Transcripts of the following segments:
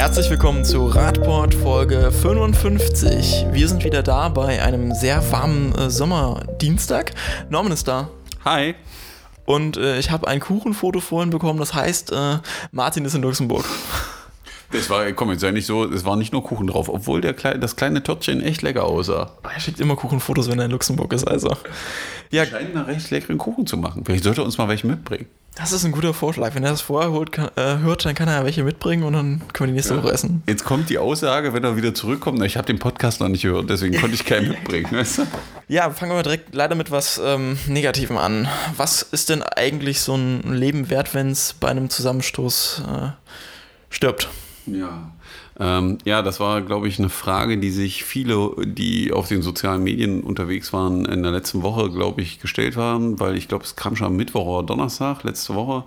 Herzlich willkommen zu Radport Folge 55. Wir sind wieder da bei einem sehr warmen äh, Sommerdienstag. Norman ist da. Hi. Und äh, ich habe ein Kuchenfoto vorhin bekommen, das heißt, äh, Martin ist in Luxemburg. Das war, komm, jetzt sei nicht so, es war nicht nur Kuchen drauf, obwohl der, das kleine Törtchen echt lecker aussah. Er schickt immer Kuchenfotos, wenn er in Luxemburg ist, also. Ja. Scheint einen recht leckeren Kuchen zu machen. Vielleicht sollte er uns mal welche mitbringen. Das ist ein guter Vorschlag. Wenn er das vorher holt, kann, äh, hört, dann kann er ja welche mitbringen und dann können wir die nächste ja. Woche essen. Jetzt kommt die Aussage, wenn er wieder zurückkommt, na, ich habe den Podcast noch nicht gehört, deswegen konnte ich keinen mitbringen. Weißt du? Ja, fangen wir mal direkt leider mit was ähm, Negativem an. Was ist denn eigentlich so ein Leben wert, wenn es bei einem Zusammenstoß äh, stirbt? Ja. Ähm, ja, das war, glaube ich, eine Frage, die sich viele, die auf den sozialen Medien unterwegs waren, in der letzten Woche, glaube ich, gestellt haben, weil ich glaube, es kam schon am Mittwoch oder Donnerstag, letzte Woche.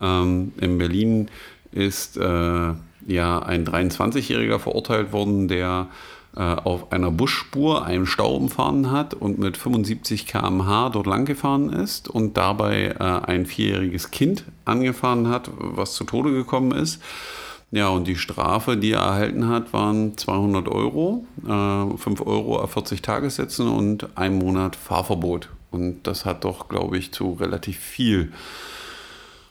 Ähm, in Berlin ist äh, ja ein 23-Jähriger verurteilt worden, der äh, auf einer Busspur einen Stau umfahren hat und mit 75 km/h dort lang gefahren ist und dabei äh, ein vierjähriges Kind angefahren hat, was zu Tode gekommen ist. Ja, und die Strafe, die er erhalten hat, waren 200 Euro, äh, 5 Euro auf 40 Tagessätzen und ein Monat Fahrverbot. Und das hat doch, glaube ich, zu relativ viel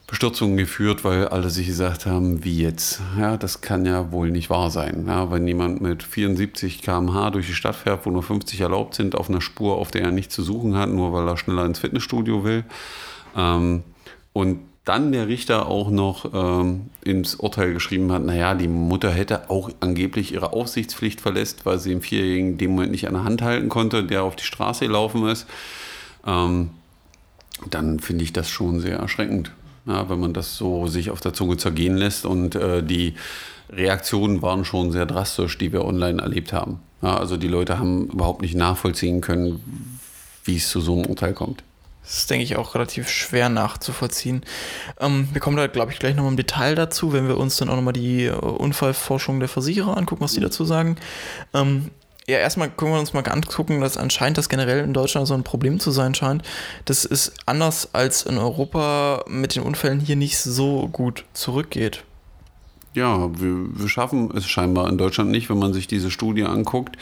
Bestürzungen geführt, weil alle sich gesagt haben, wie jetzt? Ja, das kann ja wohl nicht wahr sein. Ja, wenn jemand mit 74 km/h durch die Stadt fährt, wo nur 50 erlaubt sind, auf einer Spur, auf der er nichts zu suchen hat, nur weil er schneller ins Fitnessstudio will. Ähm, und dann der Richter auch noch ähm, ins Urteil geschrieben hat, naja, die Mutter hätte auch angeblich ihre Aufsichtspflicht verlässt, weil sie den Vierjährigen dem Moment nicht an der Hand halten konnte, der auf die Straße gelaufen ist. Ähm, dann finde ich das schon sehr erschreckend, ja, wenn man das so sich auf der Zunge zergehen lässt. Und äh, die Reaktionen waren schon sehr drastisch, die wir online erlebt haben. Ja, also die Leute haben überhaupt nicht nachvollziehen können, wie es zu so einem Urteil kommt. Das ist, denke ich, auch relativ schwer nachzuvollziehen. Ähm, wir kommen da, glaube ich, gleich nochmal im Detail dazu, wenn wir uns dann auch nochmal die äh, Unfallforschung der Versicherer angucken, was die dazu sagen. Ähm, ja, erstmal können wir uns mal angucken, dass anscheinend das generell in Deutschland so ein Problem zu sein scheint. Das ist anders als in Europa mit den Unfällen hier nicht so gut zurückgeht ja, wir, wir, schaffen es scheinbar in Deutschland nicht, wenn man sich diese Studie anguckt,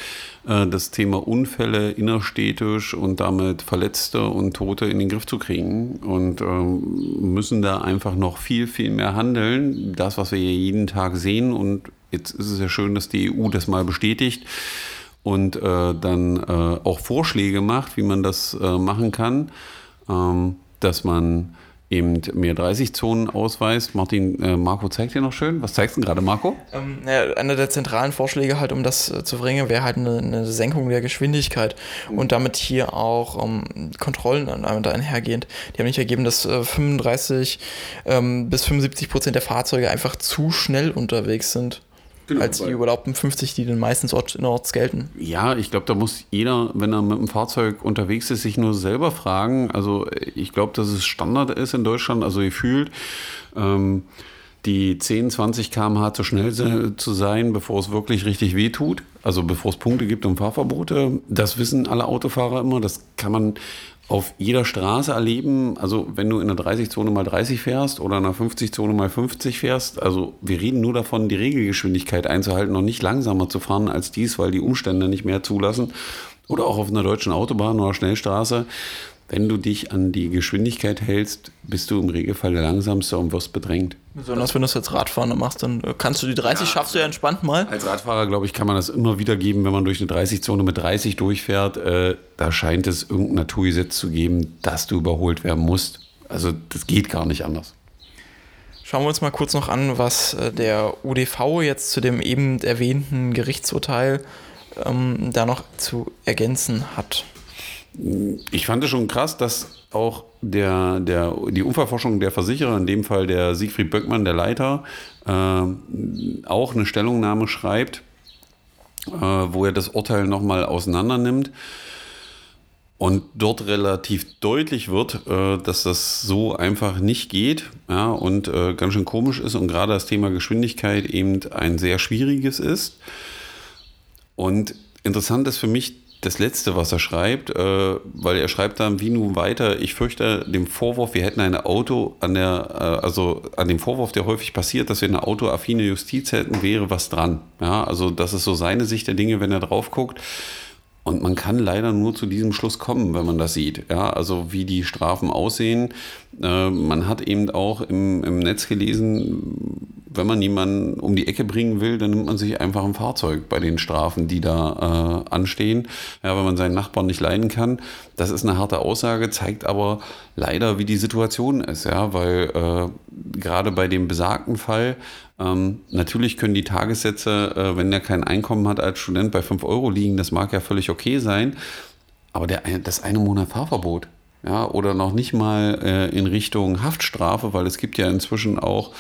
äh, das Thema Unfälle innerstädtisch und damit Verletzte und Tote in den Griff zu kriegen und ähm, müssen da einfach noch viel, viel mehr handeln. Das, was wir hier jeden Tag sehen und jetzt ist es ja schön, dass die EU das mal bestätigt und äh, dann äh, auch Vorschläge macht, wie man das äh, machen kann, ähm, dass man eben mehr 30-Zonen ausweist. Martin, äh, Marco zeigt dir noch schön. Was zeigst du gerade, Marco? Ähm, ja, einer der zentralen Vorschläge halt, um das äh, zu verringern, wäre halt eine, eine, Senkung der Geschwindigkeit mhm. und damit hier auch ähm, Kontrollen damit einhergehend. Die haben nicht ergeben, dass äh, 35 ähm, bis 75 Prozent der Fahrzeuge einfach zu schnell unterwegs sind. Genau, als die überlaubten 50, die dann meistens innerorts gelten. Ja, ich glaube, da muss jeder, wenn er mit dem Fahrzeug unterwegs ist, sich nur selber fragen. Also ich glaube, dass es Standard ist in Deutschland, also gefühlt. Ähm, die 10, 20 km/h zu schnell zu sein, bevor es wirklich richtig weh tut. Also bevor es Punkte gibt und Fahrverbote. Das wissen alle Autofahrer immer. Das kann man auf jeder Straße erleben, also wenn du in der 30-Zone mal 30 fährst oder in der 50-Zone mal 50 fährst, also wir reden nur davon, die Regelgeschwindigkeit einzuhalten und nicht langsamer zu fahren als dies, weil die Umstände nicht mehr zulassen. Oder auch auf einer deutschen Autobahn oder Schnellstraße. Wenn du dich an die Geschwindigkeit hältst, bist du im Regelfall der Langsamste und wirst bedrängt. Besonders wenn du es als Radfahrer machst, dann äh, kannst du die 30, ja, schaffst du ja entspannt mal. Als Radfahrer, glaube ich, kann man das immer wieder geben, wenn man durch eine 30-Zone mit 30 durchfährt. Äh, da scheint es irgendein Naturgesetz zu geben, dass du überholt werden musst. Also das geht gar nicht anders. Schauen wir uns mal kurz noch an, was äh, der UDV jetzt zu dem eben erwähnten Gerichtsurteil ähm, da noch zu ergänzen hat. Ich fand es schon krass, dass auch der, der, die Unfallforschung der Versicherer, in dem Fall der Siegfried Böckmann, der Leiter, äh, auch eine Stellungnahme schreibt, äh, wo er das Urteil nochmal auseinander nimmt. Und dort relativ deutlich wird, äh, dass das so einfach nicht geht ja, und äh, ganz schön komisch ist und gerade das Thema Geschwindigkeit eben ein sehr schwieriges ist. Und interessant ist für mich das Letzte, was er schreibt, äh, weil er schreibt dann, wie nun weiter, ich fürchte dem Vorwurf, wir hätten ein Auto an der, äh, also an dem Vorwurf, der häufig passiert, dass wir eine autoaffine Justiz hätten, wäre was dran. Ja, also das ist so seine Sicht der Dinge, wenn er drauf guckt. Und man kann leider nur zu diesem Schluss kommen, wenn man das sieht. Ja, also wie die Strafen aussehen. Äh, man hat eben auch im, im Netz gelesen, wenn man jemanden um die Ecke bringen will, dann nimmt man sich einfach ein Fahrzeug bei den Strafen, die da äh, anstehen. Ja, wenn man seinen Nachbarn nicht leiden kann. Das ist eine harte Aussage, zeigt aber leider, wie die Situation ist. Ja, weil äh, gerade bei dem besagten Fall ähm, natürlich können die Tagessätze, äh, wenn er kein Einkommen hat als Student, bei 5 Euro liegen. Das mag ja völlig okay sein. Aber der, das eine Monat Fahrverbot, ja, oder noch nicht mal äh, in Richtung Haftstrafe, weil es gibt ja inzwischen auch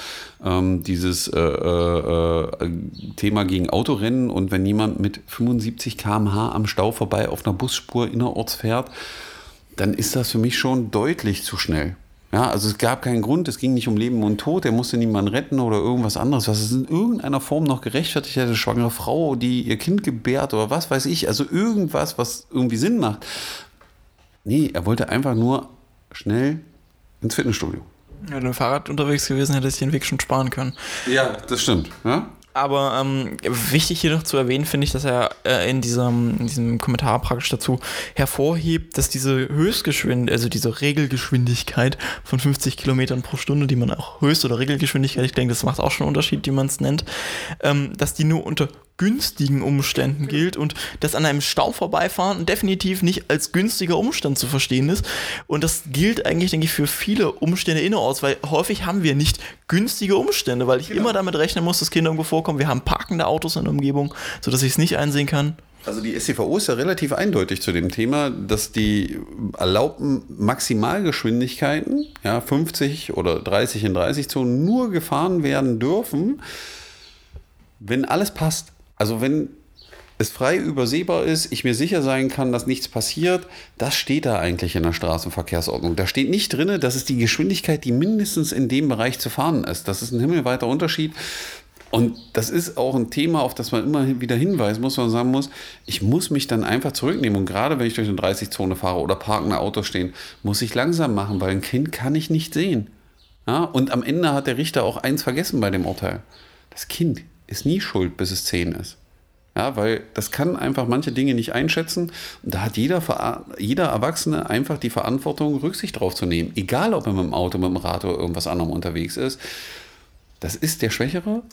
ähm, dieses äh, äh, Thema gegen Autorennen und wenn jemand mit 75 km/h am Stau vorbei auf einer Busspur innerorts fährt, dann ist das für mich schon deutlich zu schnell. Ja, also es gab keinen Grund, es ging nicht um Leben und Tod, er musste niemanden retten oder irgendwas anderes, was es in irgendeiner Form noch gerechtfertigt hätte, schwangere Frau, die ihr Kind gebärt oder was weiß ich, also irgendwas, was irgendwie Sinn macht. Nee, er wollte einfach nur schnell ins Fitnessstudio. Ja, wenn du Fahrrad unterwegs gewesen hätte ich den Weg schon sparen können. Ja, das stimmt. Ja? Aber ähm, wichtig hier noch zu erwähnen, finde ich, dass er äh, in, diesem, in diesem Kommentar praktisch dazu hervorhebt, dass diese Höchstgeschwindigkeit, also diese Regelgeschwindigkeit von 50 Kilometern pro Stunde, die man auch Höchst- oder Regelgeschwindigkeit, ich denke, das macht auch schon einen Unterschied, wie man es nennt, ähm, dass die nur unter günstigen Umständen gilt und das an einem Stau vorbeifahren definitiv nicht als günstiger Umstand zu verstehen ist. Und das gilt eigentlich, denke ich, für viele Umstände innerorts, weil häufig haben wir nicht günstige Umstände, weil ich genau. immer damit rechnen muss, dass Kinder irgendwo vorkommen. Wir haben parkende Autos in der Umgebung, sodass ich es nicht einsehen kann. Also die STVO ist ja relativ eindeutig zu dem Thema, dass die erlaubten Maximalgeschwindigkeiten, ja, 50 oder 30 in 30 Zonen, nur gefahren werden dürfen, wenn alles passt. Also wenn es frei übersehbar ist, ich mir sicher sein kann, dass nichts passiert, das steht da eigentlich in der Straßenverkehrsordnung. Da steht nicht drin, dass es die Geschwindigkeit, die mindestens in dem Bereich zu fahren ist. Das ist ein himmelweiter Unterschied. Und das ist auch ein Thema, auf das man immer wieder hinweisen muss, man sagen muss, ich muss mich dann einfach zurücknehmen. Und gerade wenn ich durch eine 30-Zone fahre oder parkende Autos stehen, muss ich langsam machen, weil ein Kind kann ich nicht sehen. Ja? Und am Ende hat der Richter auch eins vergessen bei dem Urteil. Das Kind ist nie schuld, bis es 10 ist. Ja, weil das kann einfach manche Dinge nicht einschätzen. Und da hat jeder, jeder Erwachsene einfach die Verantwortung, Rücksicht drauf zu nehmen. Egal, ob er mit dem Auto, mit dem Rad oder irgendwas anderem unterwegs ist. Das ist der Schwächere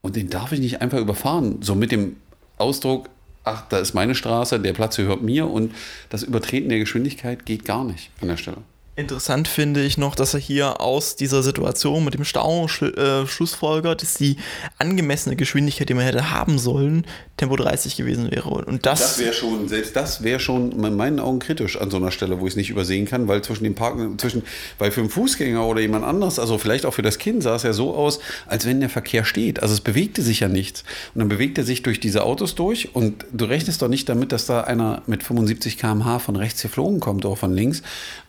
und den darf ich nicht einfach überfahren. So mit dem Ausdruck, ach, da ist meine Straße, der Platz gehört mir und das Übertreten der Geschwindigkeit geht gar nicht an der Stelle. Interessant finde ich noch, dass er hier aus dieser Situation mit dem Stau schl äh, schlussfolgert, dass die angemessene Geschwindigkeit, die man hätte haben sollen, Tempo 30 gewesen wäre. Und das, das wäre schon, selbst das wäre schon in meinen Augen kritisch an so einer Stelle, wo ich es nicht übersehen kann, weil zwischen dem Parken, zwischen, weil für einen Fußgänger oder jemand anderes, also vielleicht auch für das Kind, sah es ja so aus, als wenn der Verkehr steht. Also es bewegte sich ja nichts. Und dann bewegt er sich durch diese Autos durch und du rechnest doch nicht damit, dass da einer mit 75 km/h von rechts geflogen kommt oder von links.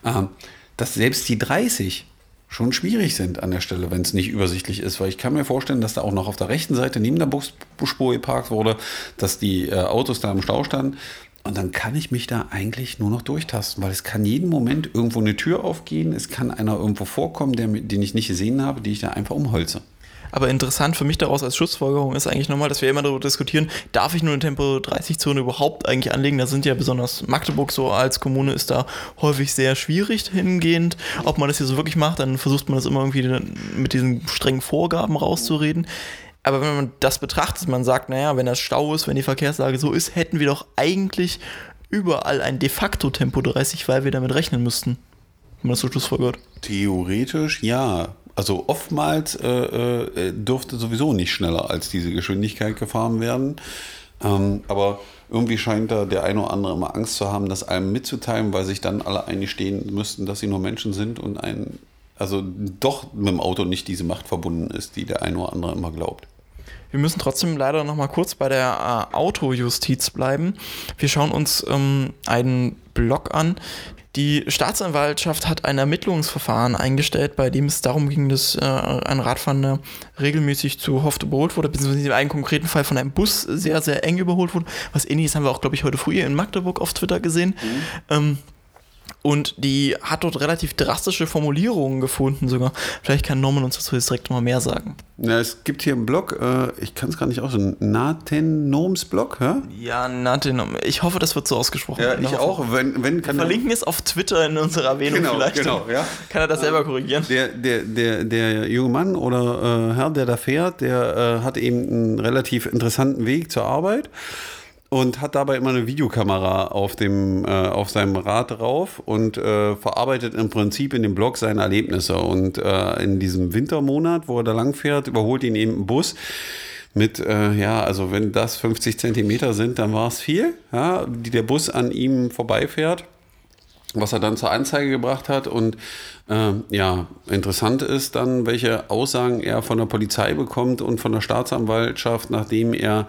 Ähm, dass selbst die 30 schon schwierig sind an der Stelle, wenn es nicht übersichtlich ist. Weil ich kann mir vorstellen, dass da auch noch auf der rechten Seite neben der Busspur geparkt wurde, dass die äh, Autos da im Stau standen. Und dann kann ich mich da eigentlich nur noch durchtasten, weil es kann jeden Moment irgendwo eine Tür aufgehen, es kann einer irgendwo vorkommen, der, den ich nicht gesehen habe, die ich da einfach umholze. Aber interessant für mich daraus als Schlussfolgerung ist eigentlich nochmal, dass wir immer darüber diskutieren, darf ich nur eine Tempo 30-Zone überhaupt eigentlich anlegen? Da sind ja besonders Magdeburg so als Kommune ist da häufig sehr schwierig hingehend. Ob man das hier so wirklich macht, dann versucht man das immer irgendwie mit diesen strengen Vorgaben rauszureden. Aber wenn man das betrachtet, man sagt, naja, wenn das Stau ist, wenn die Verkehrslage so ist, hätten wir doch eigentlich überall ein de facto Tempo 30, weil wir damit rechnen müssten. Wenn man das so schlussfolgert. Theoretisch ja also oftmals äh, äh, dürfte sowieso nicht schneller als diese Geschwindigkeit gefahren werden. Ähm, aber irgendwie scheint da der eine oder andere immer Angst zu haben, das einem mitzuteilen, weil sich dann alle eingestehen müssten, dass sie nur Menschen sind und ein, also doch mit dem Auto nicht diese Macht verbunden ist, die der eine oder andere immer glaubt. wir müssen trotzdem leider noch mal kurz bei der äh, Autojustiz bleiben. Wir schauen uns ähm, einen Blog an. Die Staatsanwaltschaft hat ein Ermittlungsverfahren eingestellt, bei dem es darum ging, dass äh, ein Radfahrer regelmäßig zu Hoft überholt wurde, beziehungsweise in einem konkreten Fall von einem Bus sehr, sehr eng überholt wurde. Was ähnliches haben wir auch, glaube ich, heute früh in Magdeburg auf Twitter gesehen. Mhm. Ähm, und die hat dort relativ drastische Formulierungen gefunden sogar. Vielleicht kann Norman uns dazu jetzt direkt mal mehr sagen. Ja, es gibt hier einen Blog, äh, ich kann es gar nicht aussehen, Natenoms Blog, ja? Ja, Natenom. Ich hoffe, das wird so ausgesprochen. Ja, ich auch. Wenn, wenn kann Wir verlinken es auf Twitter in unserer Erwähnung genau, vielleicht. Genau, ja. Kann er das selber korrigieren? Der, der, der, der junge Mann oder äh, Herr, der da fährt, der äh, hat eben einen relativ interessanten Weg zur Arbeit und hat dabei immer eine Videokamera auf, dem, äh, auf seinem Rad drauf und äh, verarbeitet im Prinzip in dem Blog seine Erlebnisse. Und äh, in diesem Wintermonat, wo er da lang fährt, überholt ihn eben ein Bus mit, äh, ja, also wenn das 50 Zentimeter sind, dann war es viel, ja, die der Bus an ihm vorbeifährt was er dann zur Anzeige gebracht hat. Und äh, ja, interessant ist dann, welche Aussagen er von der Polizei bekommt und von der Staatsanwaltschaft, nachdem er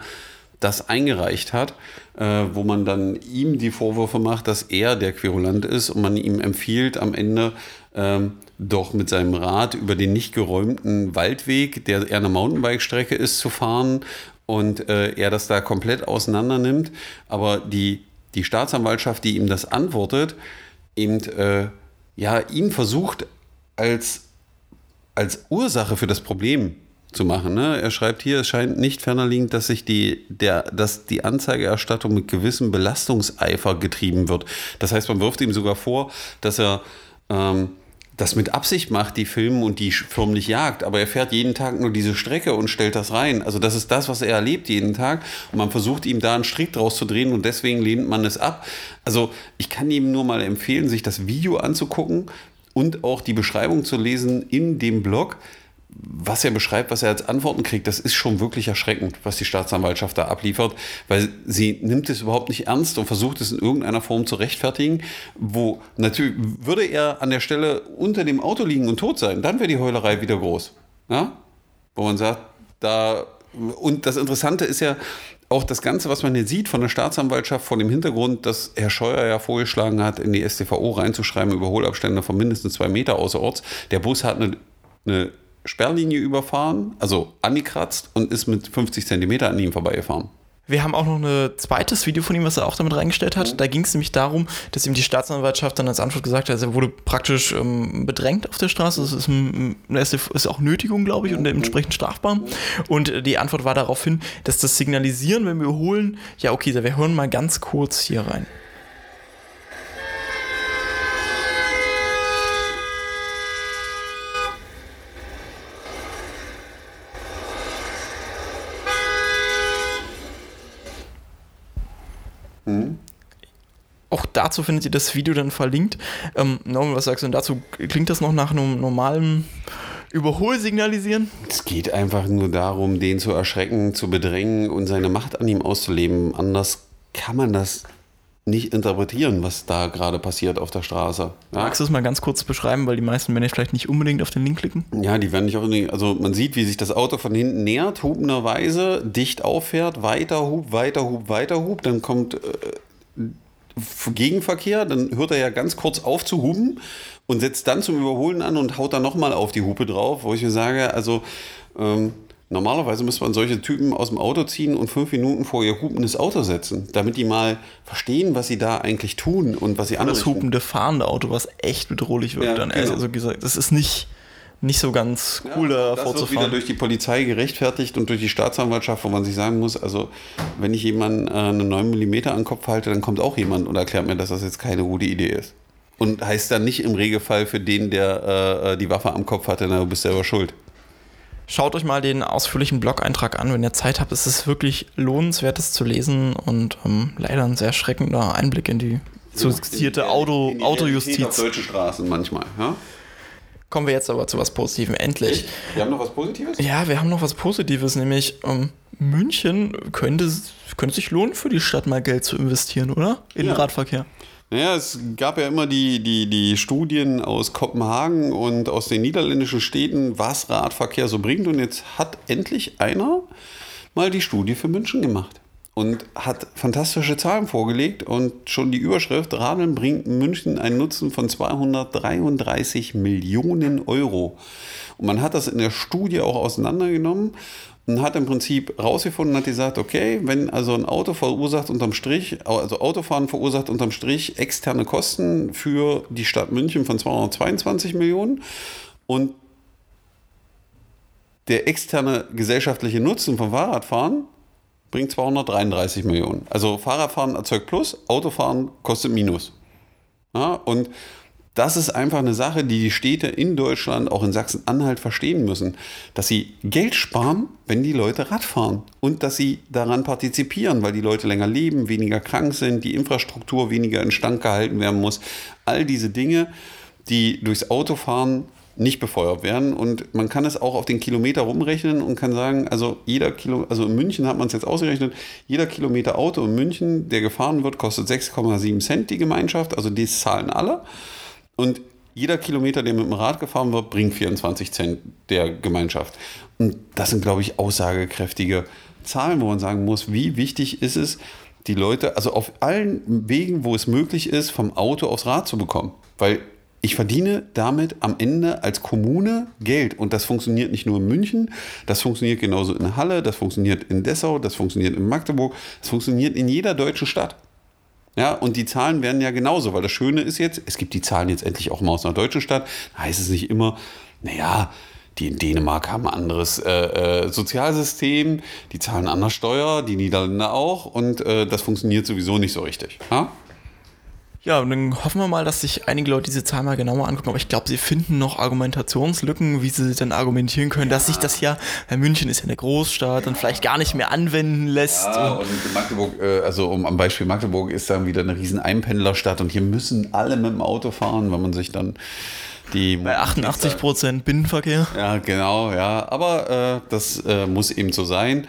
das eingereicht hat, äh, wo man dann ihm die Vorwürfe macht, dass er der Querulant ist und man ihm empfiehlt, am Ende ähm, doch mit seinem Rad über den nicht geräumten Waldweg, der eher eine Mountainbike-Strecke ist, zu fahren und äh, er das da komplett auseinander nimmt. Aber die, die Staatsanwaltschaft, die ihm das antwortet, eben äh, ja, ihn versucht als, als Ursache für das Problem zu machen. Ne? Er schreibt hier, es scheint nicht ferner liegend, dass sich die, der, dass die Anzeigerstattung mit gewissem Belastungseifer getrieben wird. Das heißt, man wirft ihm sogar vor, dass er ähm, das mit Absicht macht, die filmen und die förmlich jagt, aber er fährt jeden Tag nur diese Strecke und stellt das rein. Also das ist das, was er erlebt jeden Tag und man versucht ihm da einen Strick draus zu drehen und deswegen lehnt man es ab. Also ich kann ihm nur mal empfehlen, sich das Video anzugucken und auch die Beschreibung zu lesen in dem Blog was er beschreibt, was er als Antworten kriegt, das ist schon wirklich erschreckend, was die Staatsanwaltschaft da abliefert, weil sie nimmt es überhaupt nicht ernst und versucht es in irgendeiner Form zu rechtfertigen, wo natürlich würde er an der Stelle unter dem Auto liegen und tot sein, dann wäre die Heulerei wieder groß. Ja? Wo man sagt, da und das Interessante ist ja, auch das Ganze, was man hier sieht von der Staatsanwaltschaft, vor dem Hintergrund, dass Herr Scheuer ja vorgeschlagen hat, in die StVO reinzuschreiben, Überholabstände von mindestens zwei Meter außerorts. Der Bus hat eine, eine Sperrlinie überfahren, also angekratzt und ist mit 50 Zentimeter an ihm vorbeigefahren. Wir haben auch noch ein zweites Video von ihm, was er auch damit reingestellt hat. Mhm. Da ging es nämlich darum, dass ihm die Staatsanwaltschaft dann als Antwort gesagt hat, er wurde praktisch ähm, bedrängt auf der Straße. Das ist, ein, ist auch Nötigung, glaube ich, und dementsprechend strafbar. Und die Antwort war daraufhin, dass das Signalisieren, wenn wir holen, ja, okay, wir hören mal ganz kurz hier rein. Auch dazu findet ihr das Video dann verlinkt. Ähm, Norman, was sagst du denn dazu? Klingt das noch nach einem normalen Überholsignalisieren? Es geht einfach nur darum, den zu erschrecken, zu bedrängen und seine Macht an ihm auszuleben. Anders kann man das nicht interpretieren, was da gerade passiert auf der Straße. Ja? Magst du es mal ganz kurz beschreiben, weil die meisten werden vielleicht nicht unbedingt auf den Link klicken? Ja, die werden nicht unbedingt. Also man sieht, wie sich das Auto von hinten nähert, hupenderweise, dicht auffährt, weiter hub, weiter hub, weiter hub, dann kommt äh, Gegenverkehr, dann hört er ja ganz kurz auf zu hupen und setzt dann zum Überholen an und haut dann nochmal auf die Hupe drauf, wo ich mir sage, also ähm, normalerweise müsste man solche Typen aus dem Auto ziehen und fünf Minuten vor ihr hupendes Auto setzen, damit die mal verstehen, was sie da eigentlich tun und was sie anrichten. Das hupende fahrende Auto, was echt bedrohlich wird. Ja, dann genau. also gesagt, das ist nicht nicht so ganz cool ja, da vorzufahren. Das wird wieder durch die Polizei gerechtfertigt und durch die Staatsanwaltschaft, wo man sich sagen muss, also wenn ich jemanden äh, eine 9 mm an den Kopf halte, dann kommt auch jemand und erklärt mir, dass das jetzt keine gute Idee ist. Und heißt dann nicht im Regelfall für den, der äh, äh die Waffe am Kopf hatte, na, du bist selber schuld. Schaut euch mal den ausführlichen Blog-Eintrag an, wenn ihr Zeit habt. Es ist wirklich lohnenswert, das zu lesen und ähm, leider ein sehr schreckender Einblick in die zu zitierte Auto, in die Autojustiz. Auf deutsche Straßen manchmal. Ja? Kommen wir jetzt aber zu was Positivem, endlich. Wir haben noch was Positives? Ja, wir haben noch was Positives, nämlich ähm, München könnte, könnte sich lohnen, für die Stadt mal Geld zu investieren, oder? In ja. den Radverkehr. Naja, es gab ja immer die, die, die Studien aus Kopenhagen und aus den niederländischen Städten, was Radverkehr so bringt. Und jetzt hat endlich einer mal die Studie für München gemacht und hat fantastische Zahlen vorgelegt und schon die Überschrift Radeln bringt München einen Nutzen von 233 Millionen Euro. Und man hat das in der Studie auch auseinandergenommen und hat im Prinzip rausgefunden, hat gesagt, okay, wenn also ein Auto verursacht unterm Strich, also Autofahren verursacht unterm Strich externe Kosten für die Stadt München von 222 Millionen und der externe gesellschaftliche Nutzen vom Fahrradfahren bringt 233 Millionen. Also Fahrradfahren erzeugt Plus, Autofahren kostet Minus. Ja, und das ist einfach eine Sache, die die Städte in Deutschland, auch in Sachsen-Anhalt verstehen müssen, dass sie Geld sparen, wenn die Leute Rad fahren und dass sie daran partizipieren, weil die Leute länger leben, weniger krank sind, die Infrastruktur weniger instand gehalten werden muss. All diese Dinge, die durchs Autofahren nicht befeuert werden. Und man kann es auch auf den Kilometer rumrechnen und kann sagen, also jeder Kilo, also in München hat man es jetzt ausgerechnet, jeder Kilometer Auto in München, der gefahren wird, kostet 6,7 Cent die Gemeinschaft, also die zahlen alle. Und jeder Kilometer, der mit dem Rad gefahren wird, bringt 24 Cent der Gemeinschaft. Und das sind, glaube ich, aussagekräftige Zahlen, wo man sagen muss, wie wichtig ist es, die Leute, also auf allen Wegen, wo es möglich ist, vom Auto aufs Rad zu bekommen. Weil ich verdiene damit am Ende als Kommune Geld. Und das funktioniert nicht nur in München, das funktioniert genauso in Halle, das funktioniert in Dessau, das funktioniert in Magdeburg, das funktioniert in jeder deutschen Stadt. Ja, und die Zahlen werden ja genauso, weil das Schöne ist jetzt, es gibt die Zahlen jetzt endlich auch mal aus einer deutschen Stadt. Da heißt es nicht immer, naja, die in Dänemark haben ein anderes äh, äh, Sozialsystem, die zahlen anders Steuer, die Niederländer auch und äh, das funktioniert sowieso nicht so richtig. Ja? Ja, und dann hoffen wir mal, dass sich einige Leute diese Zahl mal genauer angucken. Aber ich glaube, sie finden noch Argumentationslücken, wie sie dann argumentieren können, ja. dass sich das ja, München ist ja eine Großstadt und vielleicht gar nicht mehr anwenden lässt. Ja, und, und Magdeburg, äh, also um, am Beispiel Magdeburg ist dann wieder eine riesen Einpendlerstadt und hier müssen alle mit dem Auto fahren, wenn man sich dann die bei 88 Prozent Binnenverkehr. Ja, genau, ja. Aber äh, das äh, muss eben so sein.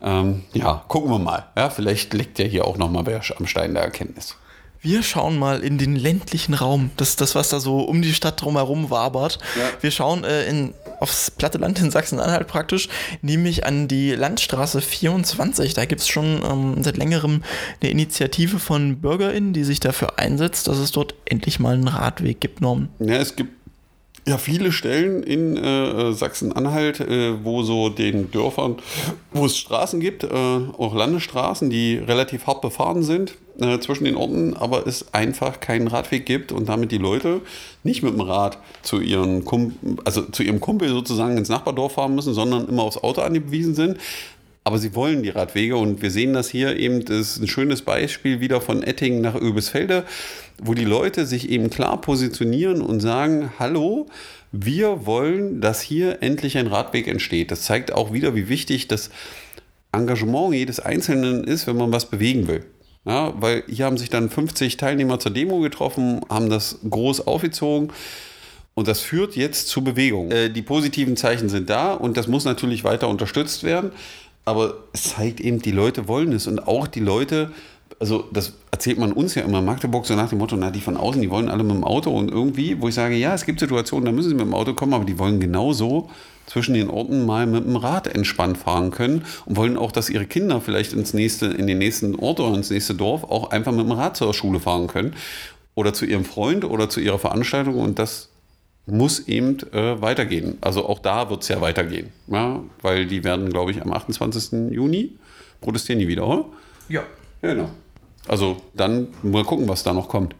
Ähm, ja, gucken wir mal. Ja, vielleicht liegt ja hier auch noch mal wer am Stein der Erkenntnis wir schauen mal in den ländlichen Raum. Das das, was da so um die Stadt drumherum wabert. Ja. Wir schauen äh, in, aufs platte Land in Sachsen-Anhalt praktisch, nämlich an die Landstraße 24. Da gibt es schon ähm, seit längerem eine Initiative von BürgerInnen, die sich dafür einsetzt, dass es dort endlich mal einen Radweg gibt, Norm. Ja, es gibt ja, viele Stellen in äh, Sachsen-Anhalt, äh, wo so den Dörfern, wo es Straßen gibt, äh, auch Landesstraßen, die relativ hart befahren sind äh, zwischen den Orten, aber es einfach keinen Radweg gibt und damit die Leute nicht mit dem Rad zu, ihren Kumpel, also zu ihrem Kumpel sozusagen ins Nachbardorf fahren müssen, sondern immer aufs Auto angewiesen sind. Aber sie wollen die Radwege und wir sehen das hier eben, das ist ein schönes Beispiel wieder von Ettingen nach Öbisfelde, wo die Leute sich eben klar positionieren und sagen, hallo, wir wollen, dass hier endlich ein Radweg entsteht. Das zeigt auch wieder, wie wichtig das Engagement jedes Einzelnen ist, wenn man was bewegen will. Ja, weil hier haben sich dann 50 Teilnehmer zur Demo getroffen, haben das groß aufgezogen. Und das führt jetzt zu Bewegung. Äh, die positiven Zeichen sind da und das muss natürlich weiter unterstützt werden aber es zeigt eben, die Leute wollen es und auch die Leute, also das erzählt man uns ja immer in Magdeburg so nach dem Motto, na, die von außen, die wollen alle mit dem Auto und irgendwie, wo ich sage, ja, es gibt Situationen, da müssen sie mit dem Auto kommen, aber die wollen genauso zwischen den Orten mal mit dem Rad entspannt fahren können und wollen auch, dass ihre Kinder vielleicht ins nächste, in den nächsten Ort oder ins nächste Dorf auch einfach mit dem Rad zur Schule fahren können oder zu ihrem Freund oder zu ihrer Veranstaltung und das muss eben äh, weitergehen. Also auch da wird es ja weitergehen. Ja? Weil die werden, glaube ich, am 28. Juni protestieren die wieder, oder? Ja. Genau. Also dann mal gucken, was da noch kommt.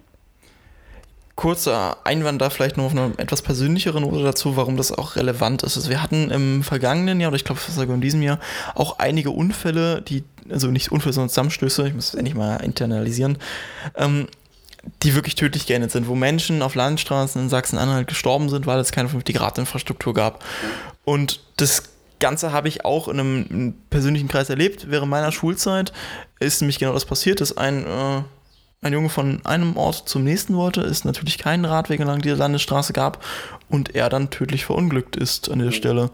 Kurzer Einwand da vielleicht noch auf eine etwas persönlichere Note dazu, warum das auch relevant ist. Also wir hatten im vergangenen Jahr, oder ich glaube sogar in diesem Jahr, auch einige Unfälle, die, also nicht Unfälle, sondern Zusammenstöße, ich muss es endlich mal internalisieren, ähm, die wirklich tödlich geendet sind, wo Menschen auf Landstraßen in Sachsen-Anhalt gestorben sind, weil es keine vernünftige Radinfrastruktur gab. Und das Ganze habe ich auch in einem persönlichen Kreis erlebt. Während meiner Schulzeit ist nämlich genau das passiert, dass ein äh, ein Junge von einem Ort zum nächsten wollte, es natürlich keinen Radweg entlang dieser Landesstraße gab und er dann tödlich verunglückt ist an der Stelle.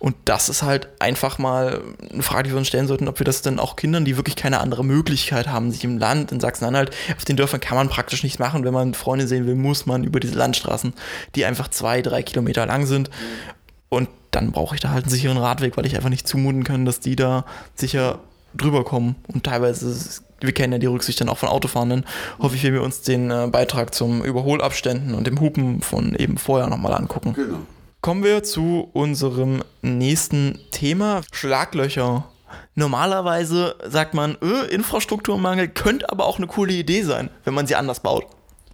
Und das ist halt einfach mal eine Frage, die wir uns stellen sollten, ob wir das dann auch Kindern, die wirklich keine andere Möglichkeit haben, sich im Land, in Sachsen-Anhalt, auf den Dörfern kann man praktisch nichts machen. Wenn man Freunde sehen will, muss man über diese Landstraßen, die einfach zwei, drei Kilometer lang sind, Und dann brauche ich da halt einen sicheren Radweg, weil ich einfach nicht zumuten kann, dass die da sicher drüber kommen. Und teilweise, ist, wir kennen ja die Rücksicht dann auch von Autofahrenden, hoffe ich, wenn wir uns den äh, Beitrag zum Überholabständen und dem Hupen von eben vorher nochmal angucken. Genau. Kommen wir zu unserem nächsten Thema: Schlaglöcher. Normalerweise sagt man, öh, Infrastrukturmangel könnte aber auch eine coole Idee sein, wenn man sie anders baut.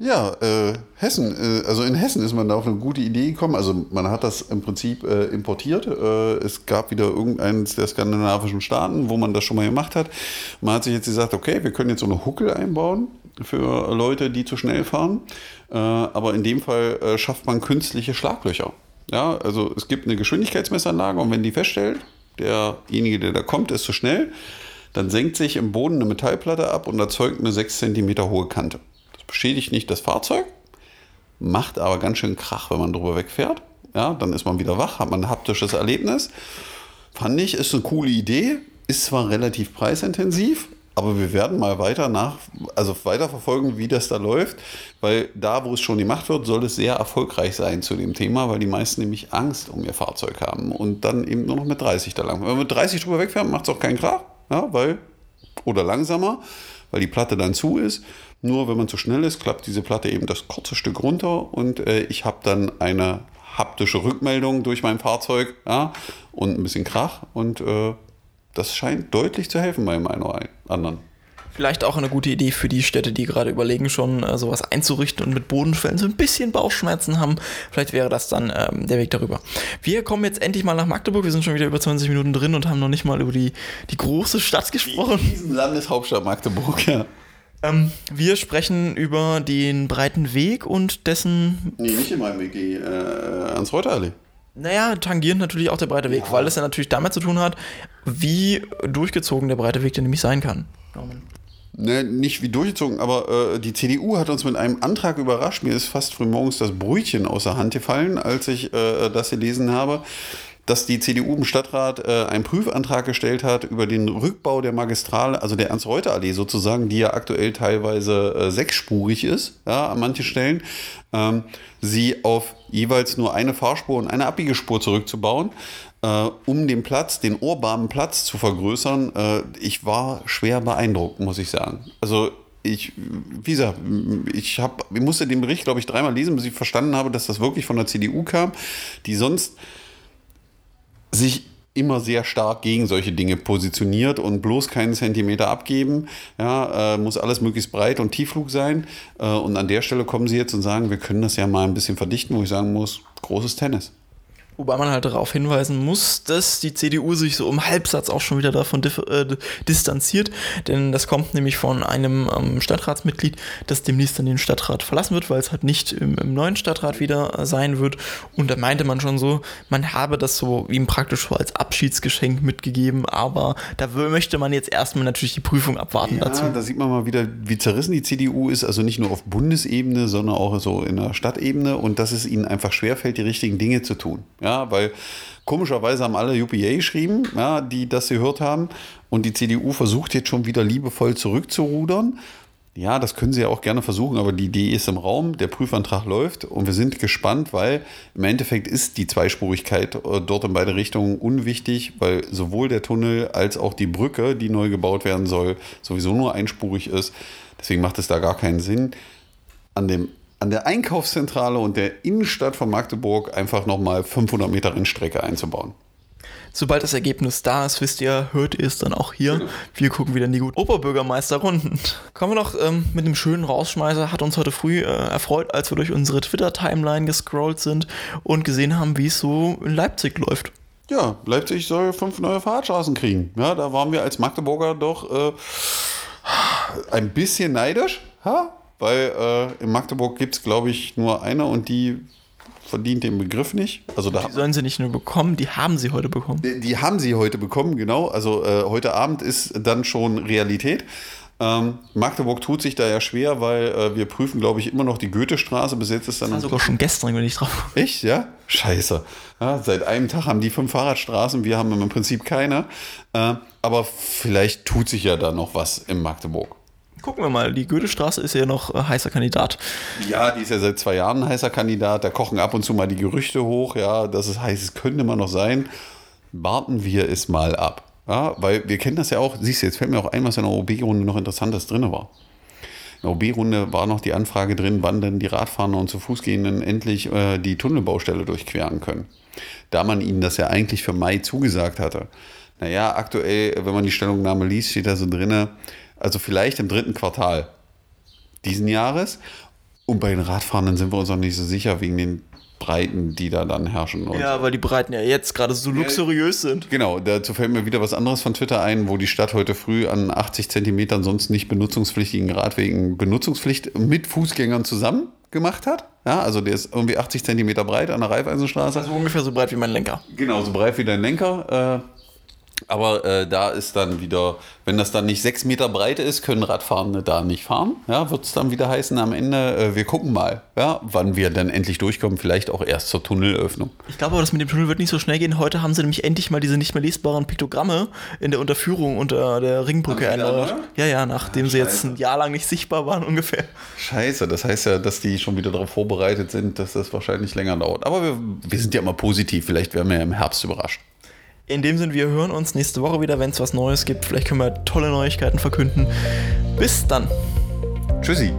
Ja, äh, Hessen, äh, also in Hessen ist man da auf eine gute Idee gekommen. Also man hat das im Prinzip äh, importiert. Äh, es gab wieder irgendeines der skandinavischen Staaten, wo man das schon mal gemacht hat. Man hat sich jetzt gesagt, okay, wir können jetzt so eine Huckel einbauen für Leute, die zu schnell fahren. Äh, aber in dem Fall äh, schafft man künstliche Schlaglöcher. Ja, also es gibt eine Geschwindigkeitsmessanlage und wenn die feststellt, derjenige, der da kommt, ist zu schnell, dann senkt sich im Boden eine Metallplatte ab und erzeugt eine 6 cm hohe Kante beschädigt nicht das Fahrzeug, macht aber ganz schön Krach, wenn man drüber wegfährt. Ja, dann ist man wieder wach, hat man ein haptisches Erlebnis. Fand ich, ist eine coole Idee, ist zwar relativ preisintensiv, aber wir werden mal weiter nach, also weiter verfolgen, wie das da läuft, weil da, wo es schon gemacht wird, soll es sehr erfolgreich sein zu dem Thema, weil die meisten nämlich Angst um ihr Fahrzeug haben und dann eben nur noch mit 30 da lang. Wenn man mit 30 drüber wegfährt, macht es auch keinen Krach, ja, weil, oder langsamer, weil die Platte dann zu ist. Nur wenn man zu schnell ist, klappt diese Platte eben das kurze Stück runter und äh, ich habe dann eine haptische Rückmeldung durch mein Fahrzeug ja, und ein bisschen Krach und äh, das scheint deutlich zu helfen bei einem oder anderen. Vielleicht auch eine gute Idee für die Städte, die gerade überlegen, schon äh, sowas einzurichten und mit Bodenfällen so ein bisschen Bauchschmerzen haben. Vielleicht wäre das dann ähm, der Weg darüber. Wir kommen jetzt endlich mal nach Magdeburg. Wir sind schon wieder über 20 Minuten drin und haben noch nicht mal über die, die große Stadt gesprochen. Diesen Landeshauptstadt Magdeburg, ja. Ähm, wir sprechen über den breiten Weg und dessen. Nee, nicht in meinem WG, äh, ans Reuterallee. Naja, tangiert natürlich auch der breite Weg, ja. weil es ja natürlich damit zu tun hat, wie durchgezogen der breite Weg denn nämlich sein kann. Ne, nicht wie durchgezogen, aber äh, die CDU hat uns mit einem Antrag überrascht. Mir ist fast frühmorgens das Brötchen aus der Hand gefallen, als ich äh, das gelesen habe dass die CDU im Stadtrat äh, einen Prüfantrag gestellt hat über den Rückbau der Magistrale, also der Ernst-Reuter-Allee sozusagen, die ja aktuell teilweise äh, sechsspurig ist, ja, an manchen Stellen, ähm, sie auf jeweils nur eine Fahrspur und eine Abbiegespur zurückzubauen, äh, um den Platz, den urbanen Platz zu vergrößern. Äh, ich war schwer beeindruckt, muss ich sagen. Also ich, wie gesagt, ich, hab, ich musste den Bericht, glaube ich, dreimal lesen, bis ich verstanden habe, dass das wirklich von der CDU kam, die sonst sich immer sehr stark gegen solche Dinge positioniert und bloß keinen Zentimeter abgeben. Ja, äh, muss alles möglichst breit und tiefflug sein. Äh, und an der Stelle kommen sie jetzt und sagen, wir können das ja mal ein bisschen verdichten, wo ich sagen muss, großes Tennis. Wobei man halt darauf hinweisen muss, dass die CDU sich so im Halbsatz auch schon wieder davon äh, distanziert. Denn das kommt nämlich von einem ähm, Stadtratsmitglied, das demnächst dann den Stadtrat verlassen wird, weil es halt nicht im, im, neuen Stadtrat wieder äh, sein wird. Und da meinte man schon so, man habe das so ihm praktisch so als Abschiedsgeschenk mitgegeben. Aber da möchte man jetzt erstmal natürlich die Prüfung abwarten ja, dazu. Da sieht man mal wieder, wie zerrissen die CDU ist. Also nicht nur auf Bundesebene, sondern auch so in der Stadtebene. Und dass es ihnen einfach schwerfällt, die richtigen Dinge zu tun. Ja, weil komischerweise haben alle UPA geschrieben, ja, die das gehört haben. Und die CDU versucht jetzt schon wieder liebevoll zurückzurudern. Ja, das können sie ja auch gerne versuchen, aber die Idee ist im Raum, der Prüfantrag läuft und wir sind gespannt, weil im Endeffekt ist die Zweispurigkeit äh, dort in beide Richtungen unwichtig, weil sowohl der Tunnel als auch die Brücke, die neu gebaut werden soll, sowieso nur einspurig ist. Deswegen macht es da gar keinen Sinn, an dem an der Einkaufszentrale und der Innenstadt von Magdeburg einfach nochmal 500 Meter Rennstrecke einzubauen. Sobald das Ergebnis da ist, wisst ihr, hört ihr es dann auch hier. Genau. Wir gucken wieder in die guten Oberbürgermeisterrunden. Kommen wir noch ähm, mit einem schönen Rausschmeißer. Hat uns heute früh äh, erfreut, als wir durch unsere Twitter-Timeline gescrollt sind und gesehen haben, wie es so in Leipzig läuft. Ja, Leipzig soll fünf neue Fahrradstraßen kriegen. Ja, da waren wir als Magdeburger doch äh, ein bisschen neidisch. Ha? Weil äh, in Magdeburg gibt es, glaube ich, nur eine und die verdient den Begriff nicht. Also da die sollen sie nicht nur bekommen, die haben sie heute bekommen. Die, die haben sie heute bekommen, genau. Also äh, heute Abend ist dann schon Realität. Ähm, Magdeburg tut sich da ja schwer, weil äh, wir prüfen, glaube ich, immer noch die Goethestraße. Bis jetzt ist dann. Das war sogar schon gestern, wenn ich drauf. Echt, ja? Scheiße. Ja, seit einem Tag haben die fünf Fahrradstraßen, wir haben im Prinzip keine. Äh, aber vielleicht tut sich ja da noch was in Magdeburg. Gucken wir mal, die Goethestraße ist ja noch äh, heißer Kandidat. Ja, die ist ja seit zwei Jahren heißer Kandidat. Da kochen ab und zu mal die Gerüchte hoch, ja, dass es heißt, es könnte mal noch sein. Warten wir es mal ab. Ja, weil wir kennen das ja auch, siehst du, jetzt fällt mir auch ein, was in der OB-Runde noch Interessantes drin war. In der OB-Runde war noch die Anfrage drin, wann denn die Radfahrer und zu Fußgehenden endlich äh, die Tunnelbaustelle durchqueren können. Da man ihnen das ja eigentlich für Mai zugesagt hatte. Naja, aktuell, wenn man die Stellungnahme liest, steht da so drin, also vielleicht im dritten Quartal diesen Jahres. Und bei den Radfahrenden sind wir uns noch nicht so sicher wegen den Breiten, die da dann herrschen. Ja, weil die Breiten ja jetzt gerade so luxuriös sind. Genau, dazu fällt mir wieder was anderes von Twitter ein, wo die Stadt heute früh an 80 Zentimetern sonst nicht benutzungspflichtigen Radwegen Benutzungspflicht mit Fußgängern zusammen gemacht hat. Ja, also der ist irgendwie 80 Zentimeter breit an der Raiffeisenstraße. Also ungefähr so breit wie mein Lenker. Genau, so breit wie dein Lenker. Äh, aber äh, da ist dann wieder, wenn das dann nicht sechs Meter breit ist, können Radfahrende da nicht fahren. Ja, wird es dann wieder heißen am Ende, äh, wir gucken mal, ja, wann wir dann endlich durchkommen, vielleicht auch erst zur Tunnelöffnung. Ich glaube aber, das mit dem Tunnel wird nicht so schnell gehen. Heute haben sie nämlich endlich mal diese nicht mehr lesbaren Piktogramme in der Unterführung unter der Ringbrücke ne? Ja, ja, nachdem sie jetzt ein Jahr lang nicht sichtbar waren ungefähr. Scheiße, das heißt ja, dass die schon wieder darauf vorbereitet sind, dass das wahrscheinlich länger dauert. Aber wir, wir sind ja immer positiv, vielleicht werden wir ja im Herbst überrascht. In dem Sinne, wir hören uns nächste Woche wieder, wenn es was Neues gibt. Vielleicht können wir tolle Neuigkeiten verkünden. Bis dann. Tschüssi.